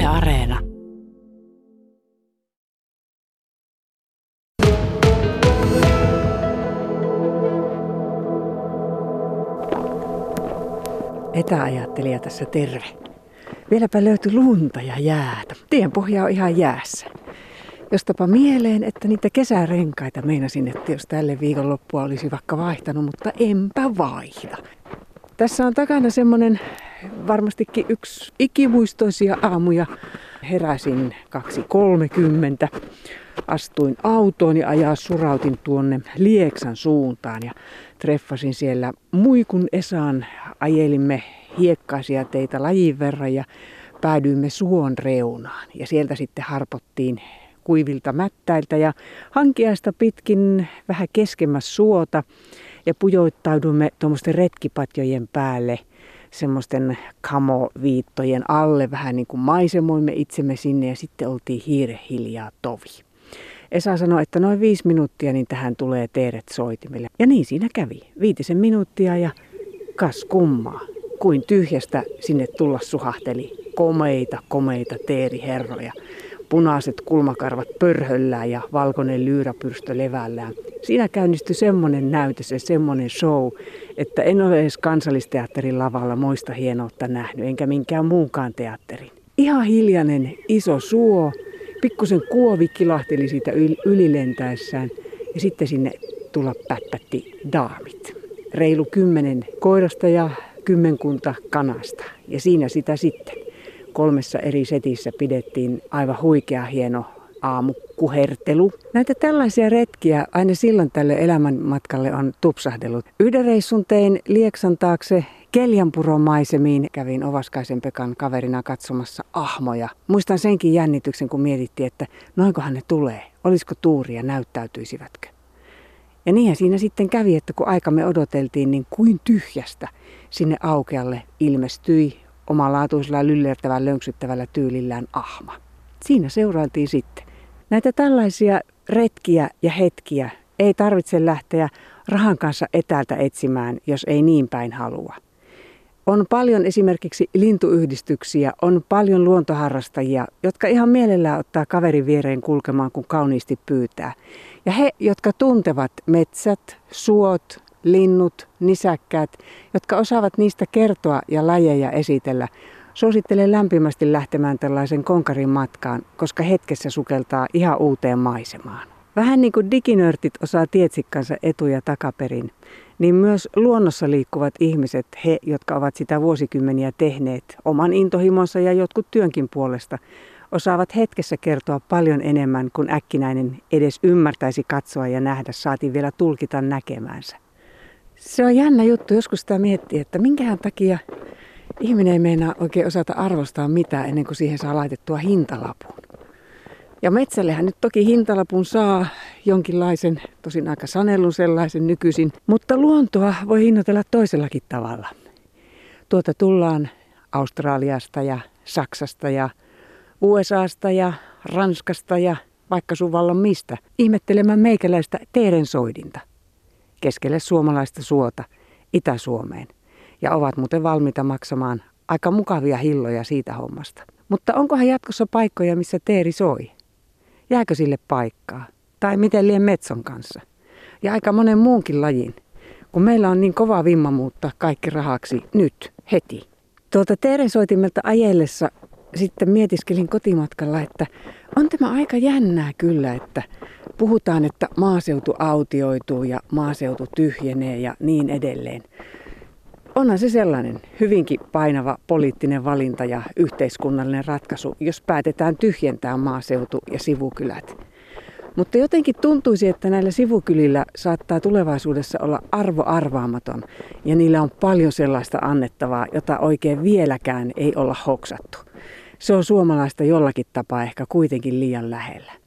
Yle Areena. Etäajattelija tässä terve. Vieläpä löytyi lunta ja jäätä. Tien pohja on ihan jäässä. Jostapa mieleen, että niitä kesärenkaita meinasin, että jos tälle viikonloppua olisi vaikka vaihtanut, mutta enpä vaihda. Tässä on takana semmonen varmastikin yksi ikimuistoisia aamuja. Heräsin 2.30, astuin autoon ja ajaa surautin tuonne Lieksan suuntaan ja treffasin siellä Muikun Esaan. Ajelimme hiekkaisia teitä lajin verran ja päädyimme suon reunaan. Ja sieltä sitten harpottiin kuivilta mättäiltä ja hankiaista pitkin vähän keskemmäs suota ja pujoittaudumme tuommoisten retkipatjojen päälle semmoisten kamoviittojen alle, vähän niin kuin maisemoimme itsemme sinne ja sitten oltiin hiire hiljaa tovi. Esa sanoi, että noin viisi minuuttia, niin tähän tulee teeret soitimelle. Ja niin siinä kävi. Viitisen minuuttia ja kas kummaa. Kuin tyhjästä sinne tulla suhahteli komeita, komeita teeriherroja punaiset kulmakarvat pörhöllään ja valkoinen lyyräpyrstö levällään. Siinä käynnistyi semmoinen näytös ja semmoinen show, että en ole edes kansallisteatterin lavalla moista hienoutta nähnyt, enkä minkään muunkaan teatterin. Ihan hiljainen iso suo, pikkusen kuovi kilahteli siitä ylilentäessään ja sitten sinne tulla pätpätti daamit. Reilu kymmenen koirasta ja kymmenkunta kanasta ja siinä sitä sitten kolmessa eri setissä pidettiin aivan huikea hieno aamukuhertelu. Näitä tällaisia retkiä aina silloin tälle elämänmatkalle on tupsahdellut. Yhden reissun tein Lieksan taakse Keljanpuron maisemiin. Kävin Ovaskaisen Pekan kaverina katsomassa ahmoja. Muistan senkin jännityksen, kun mietittiin, että noinkohan ne tulee. Olisiko tuuria, näyttäytyisivätkö. Ja niinhän siinä sitten kävi, että kun aikamme odoteltiin, niin kuin tyhjästä sinne aukealle ilmestyi omalaatuisella lyllertävällä lönksyttävällä tyylillään ahma. Siinä seurailtiin sitten. Näitä tällaisia retkiä ja hetkiä ei tarvitse lähteä rahan kanssa etäältä etsimään, jos ei niin päin halua. On paljon esimerkiksi lintuyhdistyksiä, on paljon luontoharrastajia, jotka ihan mielellään ottaa kaverin viereen kulkemaan, kun kauniisti pyytää. Ja he, jotka tuntevat metsät, suot, linnut, nisäkkäät, jotka osaavat niistä kertoa ja lajeja esitellä, suosittelen lämpimästi lähtemään tällaisen konkarin matkaan, koska hetkessä sukeltaa ihan uuteen maisemaan. Vähän niin kuin diginörtit osaa tietsikkansa etuja takaperin, niin myös luonnossa liikkuvat ihmiset, he, jotka ovat sitä vuosikymmeniä tehneet oman intohimonsa ja jotkut työnkin puolesta, osaavat hetkessä kertoa paljon enemmän kuin äkkinäinen edes ymmärtäisi katsoa ja nähdä, saati vielä tulkita näkemänsä. Se on jännä juttu. Joskus sitä miettii, että minkähän takia ihminen ei meinaa oikein osata arvostaa mitään ennen kuin siihen saa laitettua hintalapun. Ja metsällehän nyt toki hintalapun saa jonkinlaisen, tosin aika sanellun sellaisen nykyisin, mutta luontoa voi hinnoitella toisellakin tavalla. Tuota tullaan Australiasta ja Saksasta ja USAsta ja Ranskasta ja vaikka sun vallan mistä ihmettelemään meikäläistä teerensoidinta keskelle suomalaista suota Itä-Suomeen ja ovat muuten valmiita maksamaan aika mukavia hilloja siitä hommasta. Mutta onkohan jatkossa paikkoja, missä teeri soi? Jääkö sille paikkaa? Tai miten lien metson kanssa? Ja aika monen muunkin lajin, kun meillä on niin kova vimma muuttaa kaikki rahaksi nyt, heti. Tuolta teerensoitimelta ajellessa sitten mietiskelin kotimatkalla, että on tämä aika jännää kyllä, että puhutaan, että maaseutu autioituu ja maaseutu tyhjenee ja niin edelleen. Onhan se sellainen hyvinkin painava poliittinen valinta ja yhteiskunnallinen ratkaisu, jos päätetään tyhjentää maaseutu ja sivukylät. Mutta jotenkin tuntuisi, että näillä sivukylillä saattaa tulevaisuudessa olla arvo arvaamaton ja niillä on paljon sellaista annettavaa, jota oikein vieläkään ei olla hoksattu. Se on suomalaista jollakin tapaa ehkä kuitenkin liian lähellä.